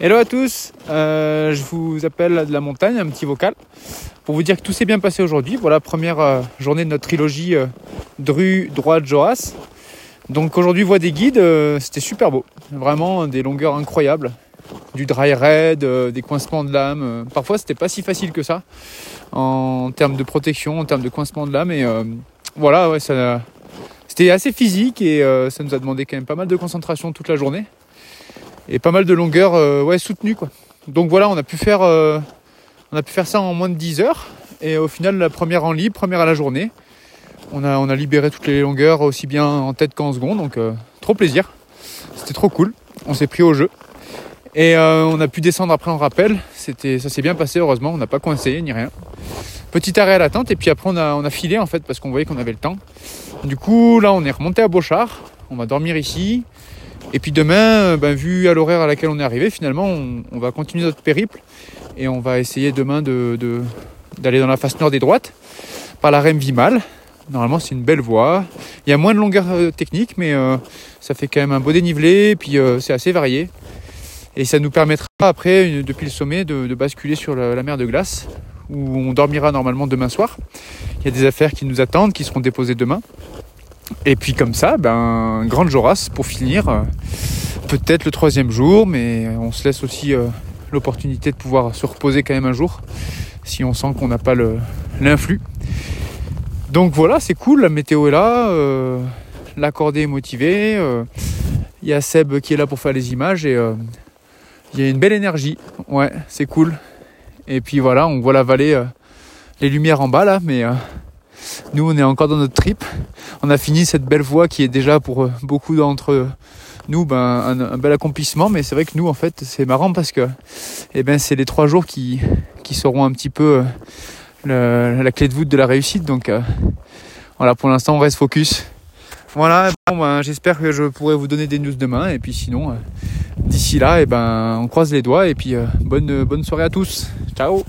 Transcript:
Hello à tous, euh, je vous appelle de la montagne, un petit vocal, pour vous dire que tout s'est bien passé aujourd'hui. Voilà, première euh, journée de notre trilogie euh, Dru, Droite, Joras. Donc aujourd'hui, voie des guides, c'était super beau. Vraiment des longueurs incroyables, du dry raid, des coincements de lame. Parfois, c'était pas si facile que ça en termes de protection, en termes de coincement de lame. Et voilà, ouais, ça, c'était assez physique et ça nous a demandé quand même pas mal de concentration toute la journée et pas mal de longueur euh, ouais, soutenue quoi. Donc voilà, on a pu faire euh, on a pu faire ça en moins de 10 heures et au final la première en libre, première à la journée. On a on a libéré toutes les longueurs aussi bien en tête qu'en second donc euh, trop plaisir. C'était trop cool. On s'est pris au jeu. Et on a pu descendre après en rappel. C'était ça s'est bien passé heureusement, on n'a pas coincé ni rien. Petit arrêt à la tente et puis après on a on a filé en fait parce qu'on voyait qu'on avait le temps. Du coup, là on est remonté à Beauchard, on va dormir ici. Et puis demain, euh, ben, vu à l'horaire à laquelle on est arrivé, finalement, on, va continuer notre périple et on va essayer demain de, de- d'aller dans la face nord des droites par la Rem Vimal. Normalement, c'est une belle voie. Il y a moins de longueur euh, technique, mais euh, ça fait quand même un beau dénivelé et puis c'est assez varié. Et ça nous permettra après, depuis le sommet, de, basculer sur la mer de glace où on dormira normalement demain soir. Il y a des affaires qui nous attendent, qui seront déposées demain. Et puis comme ça, ben, grande Joras pour finir. euh, Peut-être le troisième jour, mais on se laisse aussi euh, l'opportunité de pouvoir se reposer quand même un jour, si on sent qu'on n'a pas l'influx. Donc voilà, c'est cool, la météo est là, euh, l'accordé est motivé, euh, il y a Seb qui est là pour faire les images et euh, il y a une belle énergie. Ouais, c'est cool. Et puis voilà, on voit la vallée, euh, les lumières en bas là, mais euh, nous on est encore dans notre trip on a fini cette belle voie qui est déjà pour euh, beaucoup d'entre nous ben, un, bel accomplissement. Mais c'est vrai que nous, en fait, c'est marrant parce que eh ben, c'est les trois jours qui, seront un petit peu euh, la clé de voûte de la réussite. Donc euh, voilà, pour l'instant, on reste focus. Voilà, ben, j'espère que je pourrai vous donner des news demain. Et puis sinon, euh, d'ici là, eh ben, on croise les doigts. Et puis euh, bonne, bonne soirée à tous. Ciao